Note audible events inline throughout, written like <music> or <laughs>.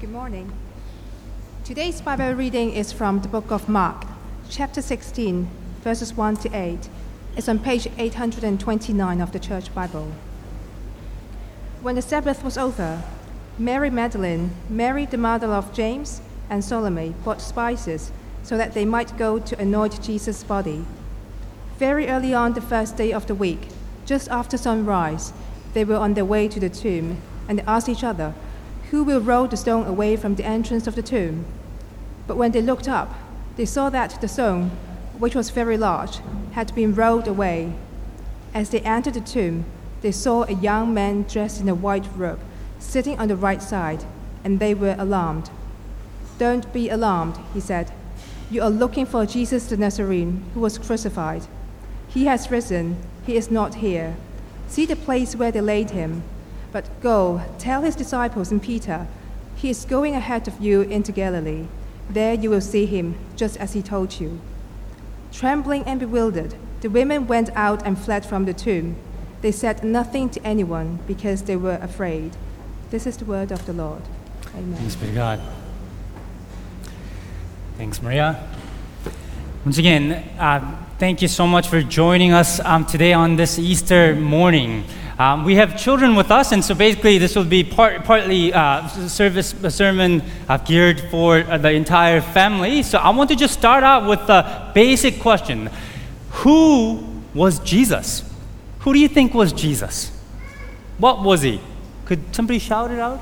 Good morning. Today's Bible reading is from the book of Mark, chapter 16, verses 1 to 8. It's on page 829 of the Church Bible. When the Sabbath was over, Mary Magdalene, Mary the mother of James, and Salome bought spices so that they might go to anoint Jesus' body. Very early on the first day of the week, just after sunrise, they were on their way to the tomb and they asked each other, Who will roll the stone away from the entrance of the tomb? But when they looked up, they saw that the stone, which was very large, had been rolled away. As they entered the tomb, they saw a young man dressed in a white robe sitting on the right side, and they were alarmed. Don't be alarmed, he said. You are looking for Jesus the Nazarene, who was crucified. He has risen, he is not here. See the place where they laid him. But go, tell his disciples and Peter, he is going ahead of you into Galilee. There you will see him, just as he told you. Trembling and bewildered, the women went out and fled from the tomb. They said nothing to anyone because they were afraid. This is the word of the Lord. Amen. Thanks be to God. Thanks, Maria. Once again, uh, thank you so much for joining us um, today on this Easter morning. Um, we have children with us, and so basically, this will be part, partly uh, service a sermon uh, geared for uh, the entire family. So I want to just start out with the basic question: Who was Jesus? Who do you think was Jesus? What was he? Could somebody shout it out?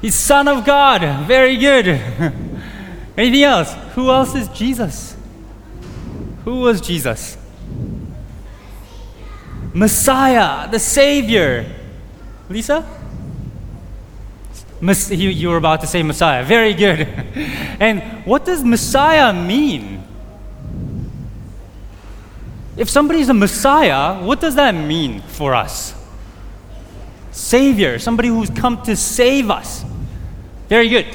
He's Son of God. Very good. <laughs> Anything else? Who else is Jesus? Who was Jesus? Messiah, the Savior. Lisa? Mess- you, you were about to say Messiah. Very good. <laughs> and what does Messiah mean? If somebody's a Messiah, what does that mean for us? Savior, somebody who's come to save us. Very good.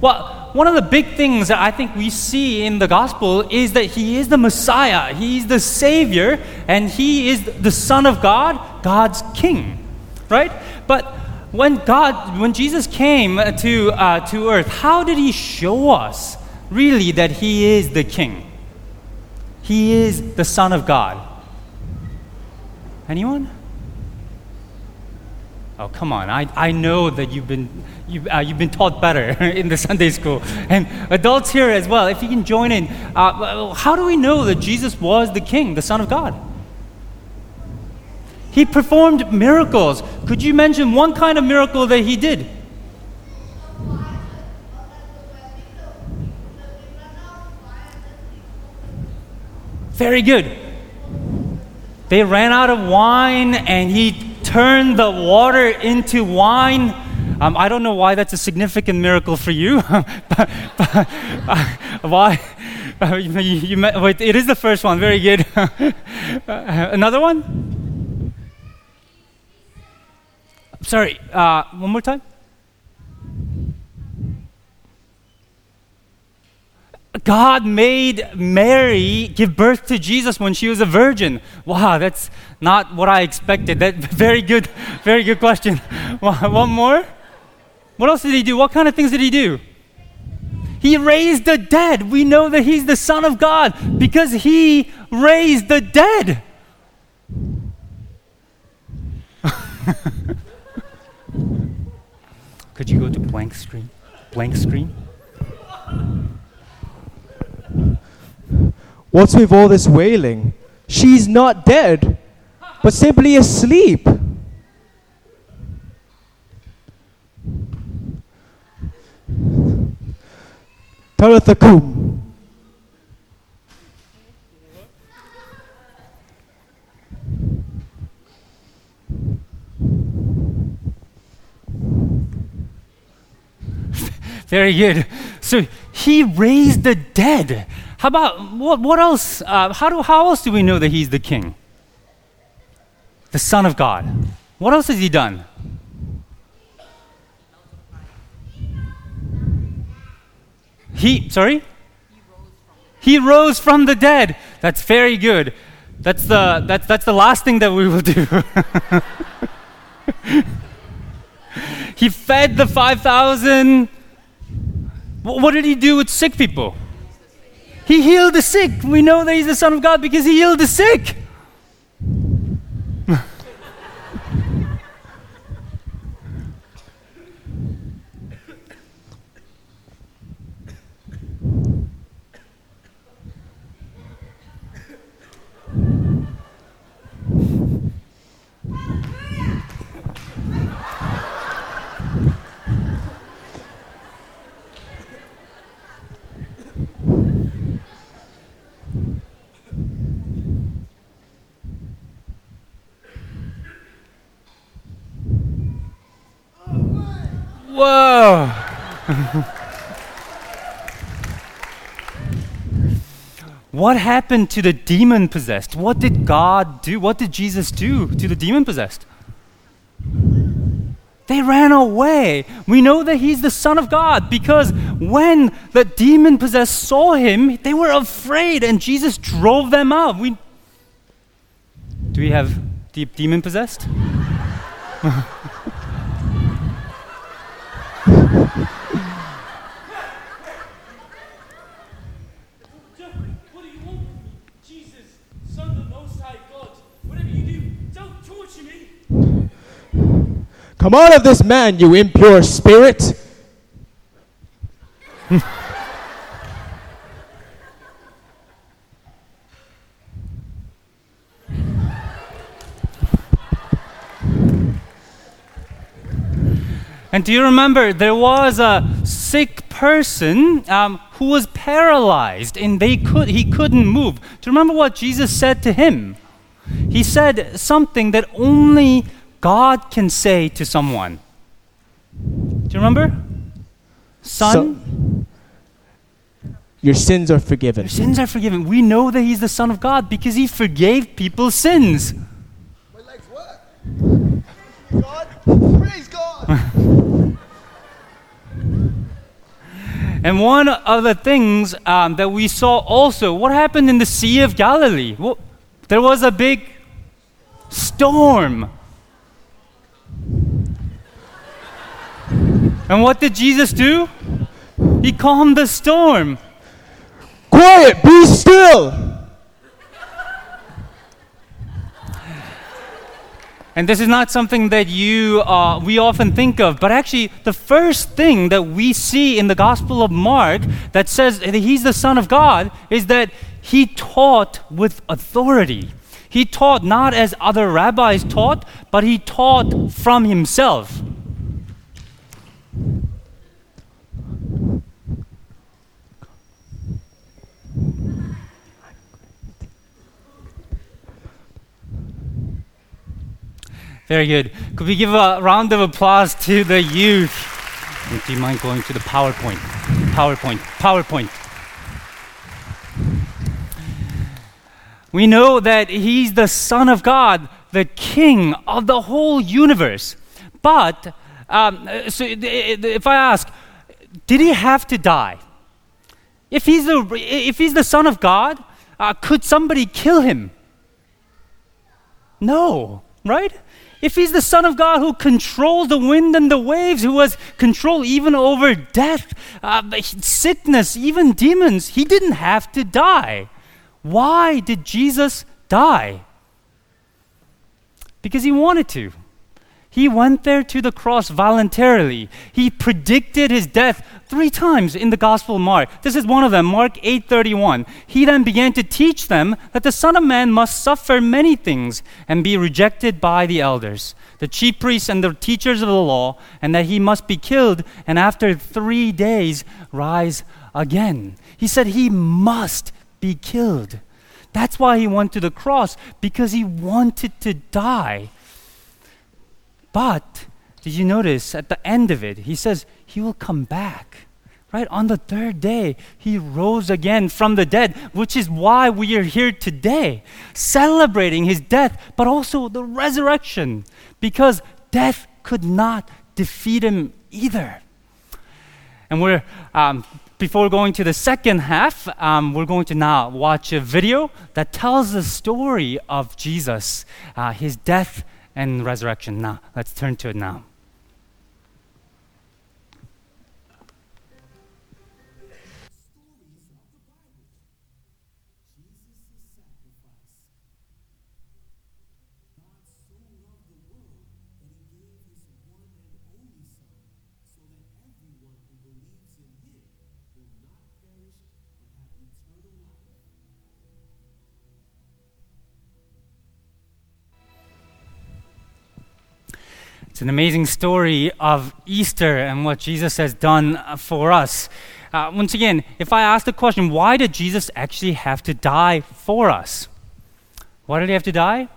Well, one of the big things that I think we see in the gospel is that he is the Messiah, he's the Savior, and he is the Son of God, God's King. Right? But when God, when Jesus came to, uh, to earth, how did he show us really that he is the King? He is the Son of God. Anyone? Oh, come on. I, I know that you've been, you, uh, you've been taught better <laughs> in the Sunday school. And adults here as well, if you can join in. Uh, how do we know that Jesus was the King, the Son of God? He performed miracles. Could you mention one kind of miracle that he did? Very good. They ran out of wine and he turned the water into wine. Um, I don't know why that's a significant miracle for you, <laughs> uh, why? Uh, you, met, wait, it is the first one. Very good. <laughs> Uh, another one? Sorry, one more time. God made Mary give birth to Jesus when she was a virgin. Wow, that's not what I expected. That <laughs> very good, very good question. <laughs> One more. What else did he do? What kind of things did he do? He raised the dead. We know that he's the Son of God because he raised the dead. <laughs> Could you go to blank screen? Blank screen? What's with all this wailing? She's not dead, but simply asleep. Talitha cum. Very good. So he raised the dead. How about what, what else? Uh, how, do, how else do we know that he's the king? The Son of God. What else has he done? He, sorry? He rose from the dead. That's very good. That's the, that's, that's the last thing that we will do. <laughs> He fed the 5,000. What did he do with sick people? He healed the sick. We know that he's the Son of God because he healed the sick. Whoa. <laughs> what happened to the demon possessed? What did God do? What did Jesus do to the demon possessed? They ran away. We know that he's the Son of God because when the demon possessed saw him, they were afraid and Jesus drove them out. We, do we have deep demon possessed? <laughs> What do you want with me? Jesus, Son of the Most High God. Whatever you do, don't torture me. Come out of this man, you impure spirit. And do you remember there was a sick person um, who was paralyzed and they could, he couldn't move? Do you remember what Jesus said to him? He said something that only God can say to someone. Do you remember? Son, Your sins are forgiven. your sins are forgiven. We know that he's the Son of God because he forgave people's sins. My legs work. God, praise God. <laughs> And one of the things um, that we saw also, what happened in the Sea of Galilee? Well, there was a big storm. And what did Jesus do? He calmed the storm. Quiet, be still. And this is not something that you uh, we often think of, but actually, the first thing that we see in the Gospel of Mark that says that he's the Son of God is that he taught with authority. He taught not as other rabbis taught, but he taught from himself. Very good. Could we give a round of applause to the youth? Do you mind going to the PowerPoint? PowerPoint. PowerPoint. We know that he's the Son of God, the King of the whole universe. But um, so if I ask, did he have to die? If he's the, if he's the Son of God, uh, could somebody kill him? No, right? If he's the Son of God who controls the wind and the waves, who has control even over death, uh, sickness, even demons, he didn't have to die. Why did Jesus die? Because he wanted to. He went there to the cross voluntarily. He predicted his death three times in the Gospel of Mark. This is one of them, Mark 8:31. He then began to teach them that the Son of Man must suffer many things and be rejected by the elders, the chief priests and the teachers of the law, and that he must be killed and after 3 days rise again. He said he must be killed. That's why he went to the cross because he wanted to die. But did you notice at the end of it, he says he will come back. Right? On the third day, he rose again from the dead, which is why we are here today, celebrating his death, but also the resurrection, because death could not defeat him either. And we're, um, before going to the second half, um, we're going to now watch a video that tells the story of Jesus, uh, his death and resurrection. Now, let's turn to it now. It's an amazing story of Easter and what Jesus has done uh, for us. Uh, once again, if I ask the question, why did Jesus actually have to die for us? Why did he have to die?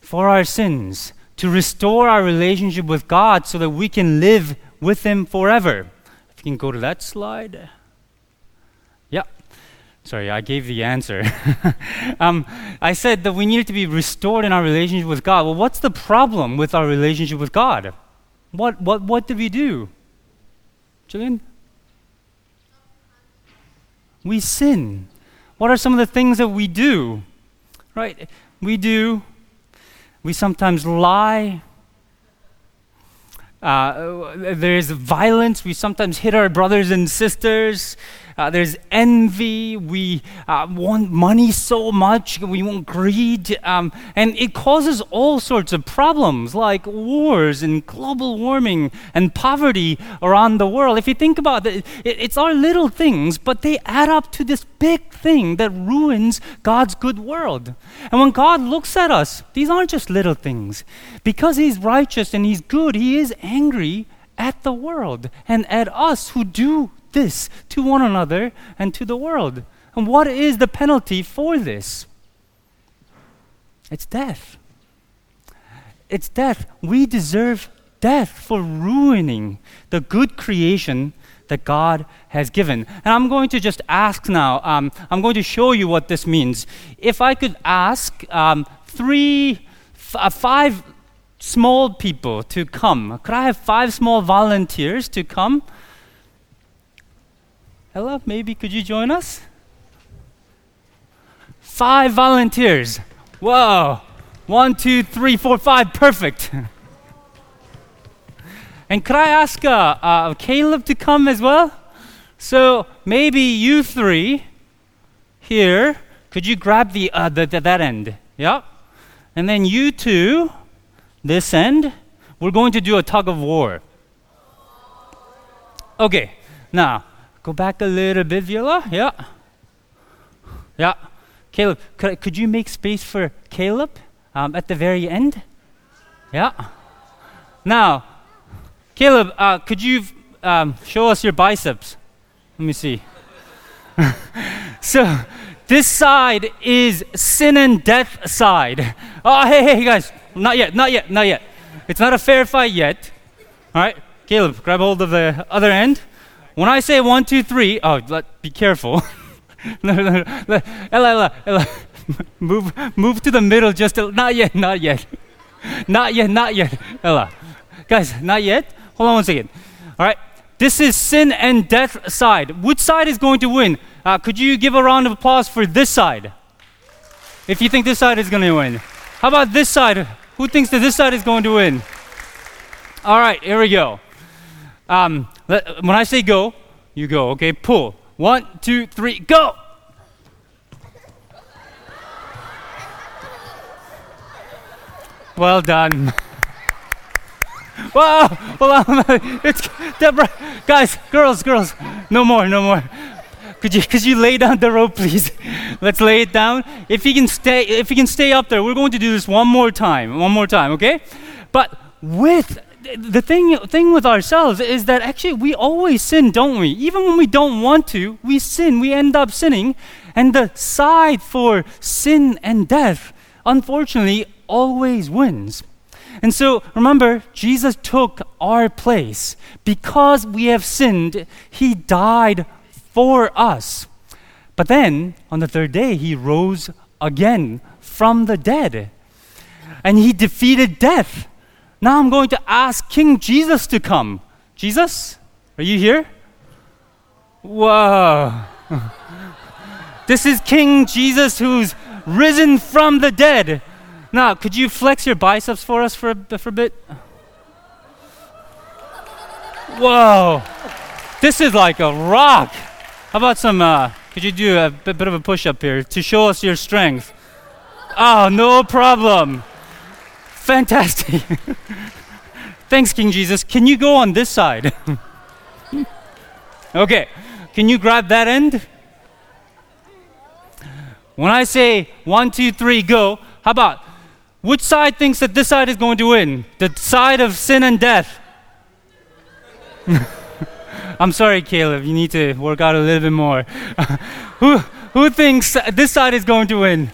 For our sins, to restore our relationship with God so that we can live with him forever. If you can go to that slide. Yeah. Sorry, I gave the answer. <laughs> um, I said that we needed to be restored in our relationship with God. Well, what's the problem with our relationship with God? What, what, what did we do? Jillian? We sin. What are some of the things that we do? Right? We do, we sometimes lie. Uh, there's violence. We sometimes hit our brothers and sisters. Uh, there's envy. We uh, want money so much. We want greed. Um, and it causes all sorts of problems like wars and global warming and poverty around the world. If you think about it, it it's our little things, but they add up to this big thing that ruins God's good world. And when God looks at us, these aren't just little things. Because He's righteous and He's good, He is angry at the world and at us who do this to one another and to the world. And what is the penalty for this? It's death. It's death. We deserve death for ruining the good creation that God has given. And I'm going to just ask now, um, I'm going to show you what this means. If I could ask um, three, f- uh, five small people to come, could I have five small volunteers to come? Ella, maybe could you join us? Five volunteers. Whoa. One, two, three, four, five. Perfect. <laughs> and could I ask uh, uh, Caleb to come as well? So maybe you three here, could you grab the, uh, the, the that end? Yeah. And then you two, this end, we're going to do a tug of war. Okay. Now, Go back a little bit, Viola. Yeah. Yeah. Caleb, could, could you make space for Caleb um, at the very end? Yeah. Now, Caleb, uh, could you um, show us your biceps? Let me see. <laughs> so, this side is sin and death side. Oh, hey, hey, guys, not yet, not yet, not yet. It's not a fair fight yet. All right, Caleb, grab hold of the other end. When I say one, two, three, oh, let, be careful. <laughs> Ella, Ella, Ella, <laughs> move, move to the middle just a, not yet, not yet. <laughs> Not yet, not yet. Ella. Guys, not yet? Hold on one second. All right. This is sin and death side. Which side is going to win? Uh, could you give a round of applause for this side? If you think this side is going to win. How about this side? Who thinks that this side is going to win? All right, here we go. Um, let, when I say go, you go, okay? Pull. One, two, three, go! Well done. <laughs> Wow! Well, <laughs> it's Deborah. Guys, girls, girls, no more, no more. Could you, could you lay down the rope, please? <laughs> Let's lay it down. If you can stay, if you can stay up there, we're going to do this one more time, one more time, okay? But with the thing, thing with ourselves is that actually we always sin, don't we? Even when we don't want to, we sin. We end up sinning. And the side for sin and death, unfortunately, always wins. And so remember, Jesus took our place. Because we have sinned, He died for us. But then, on the third day, He rose again from the dead. And He defeated death. Now I'm going to ask King Jesus to come. Jesus, are you here? Whoa. <laughs> this is King Jesus who's risen from the dead. Now, could you flex your biceps for us for a, for a bit? Whoa. This is like a rock. How about some, uh, could you do a bit of a push up here to show us your strength? Oh, no problem. Fantastic. <laughs> Thanks, King Jesus. Can you go on this side? <laughs> okay. Can you grab that end? When I say one, two, three, go, how about Which side thinks that this side is going to win? The side of sin and death. <laughs> I'm sorry, Caleb. You need to work out a little bit more. who, who thinks this side is going to win?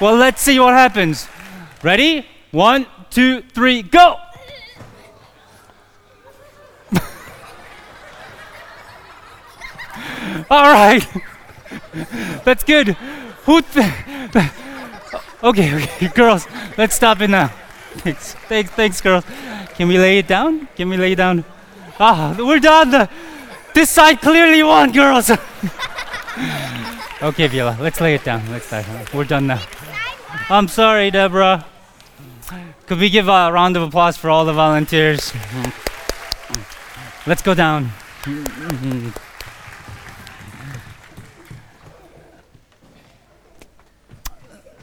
Well, let's see what happens. Ready? One, two, three, go! <laughs> All right. <laughs> That's good. Who? Th- <laughs> okay, okay, girls, let's stop it now. Thanks, thanks, thanks, girls. Can we lay it down? Can we lay it down? Ah, we're done. This side clearly won, girls. okay, Vila, let's lay it down. Let's down. We're done now. I'm sorry, Deborah. Could we give a round of applause for all the volunteers? Let's go down.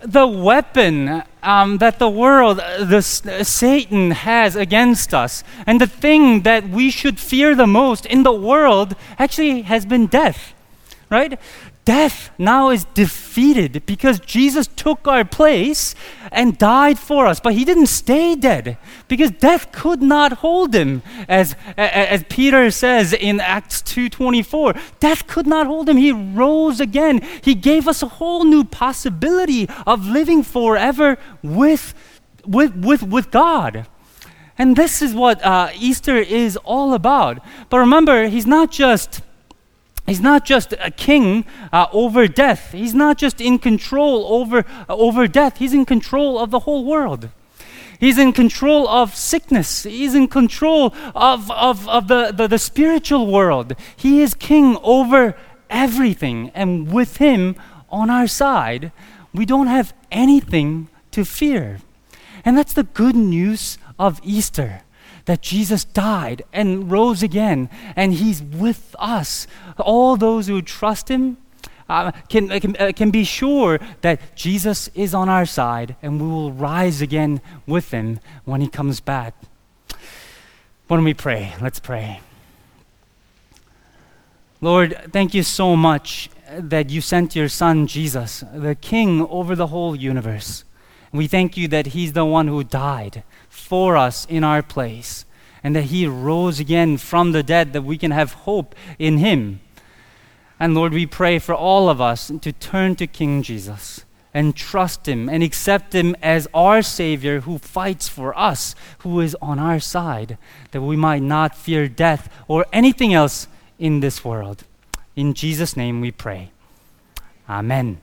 the weapon um, that the world, the uh, Satan has against us, and the thing that we should fear the most in the world actually has been death, right? Death now is defeated because Jesus took our place and died for us. But he didn't stay dead because death could not hold him. As, as Peter says in Acts 2.24, death could not hold him. He rose again. He gave us a whole new possibility of living forever with, with, with, with God. And this is what uh, Easter is all about. But remember, he's not just He's not just a king uh, over death. He's not just in control over, uh, over death. He's in control of the whole world. He's in control of sickness. He's in control of, of, of the, the, the spiritual world. He is king over everything. And with him on our side, we don't have anything to fear. And that's the good news of Easter that Jesus died and rose again, and He's with us. All those who trust Him uh, can, uh, can, uh, can be sure that Jesus is on our side, and we will rise again with Him when He comes back. Don't we pray? Let's pray. Lord, thank you so much that you sent your Son, Jesus, the King over the whole universe. We thank you that He's the one who died for us in our place, and that He rose again from the dead, that we can have hope in Him. And Lord, we pray for all of us to turn to King Jesus and trust Him and accept Him as our Savior who fights for us, who is on our side, that we might not fear death or anything else in this world. In Jesus' name we pray. Amen.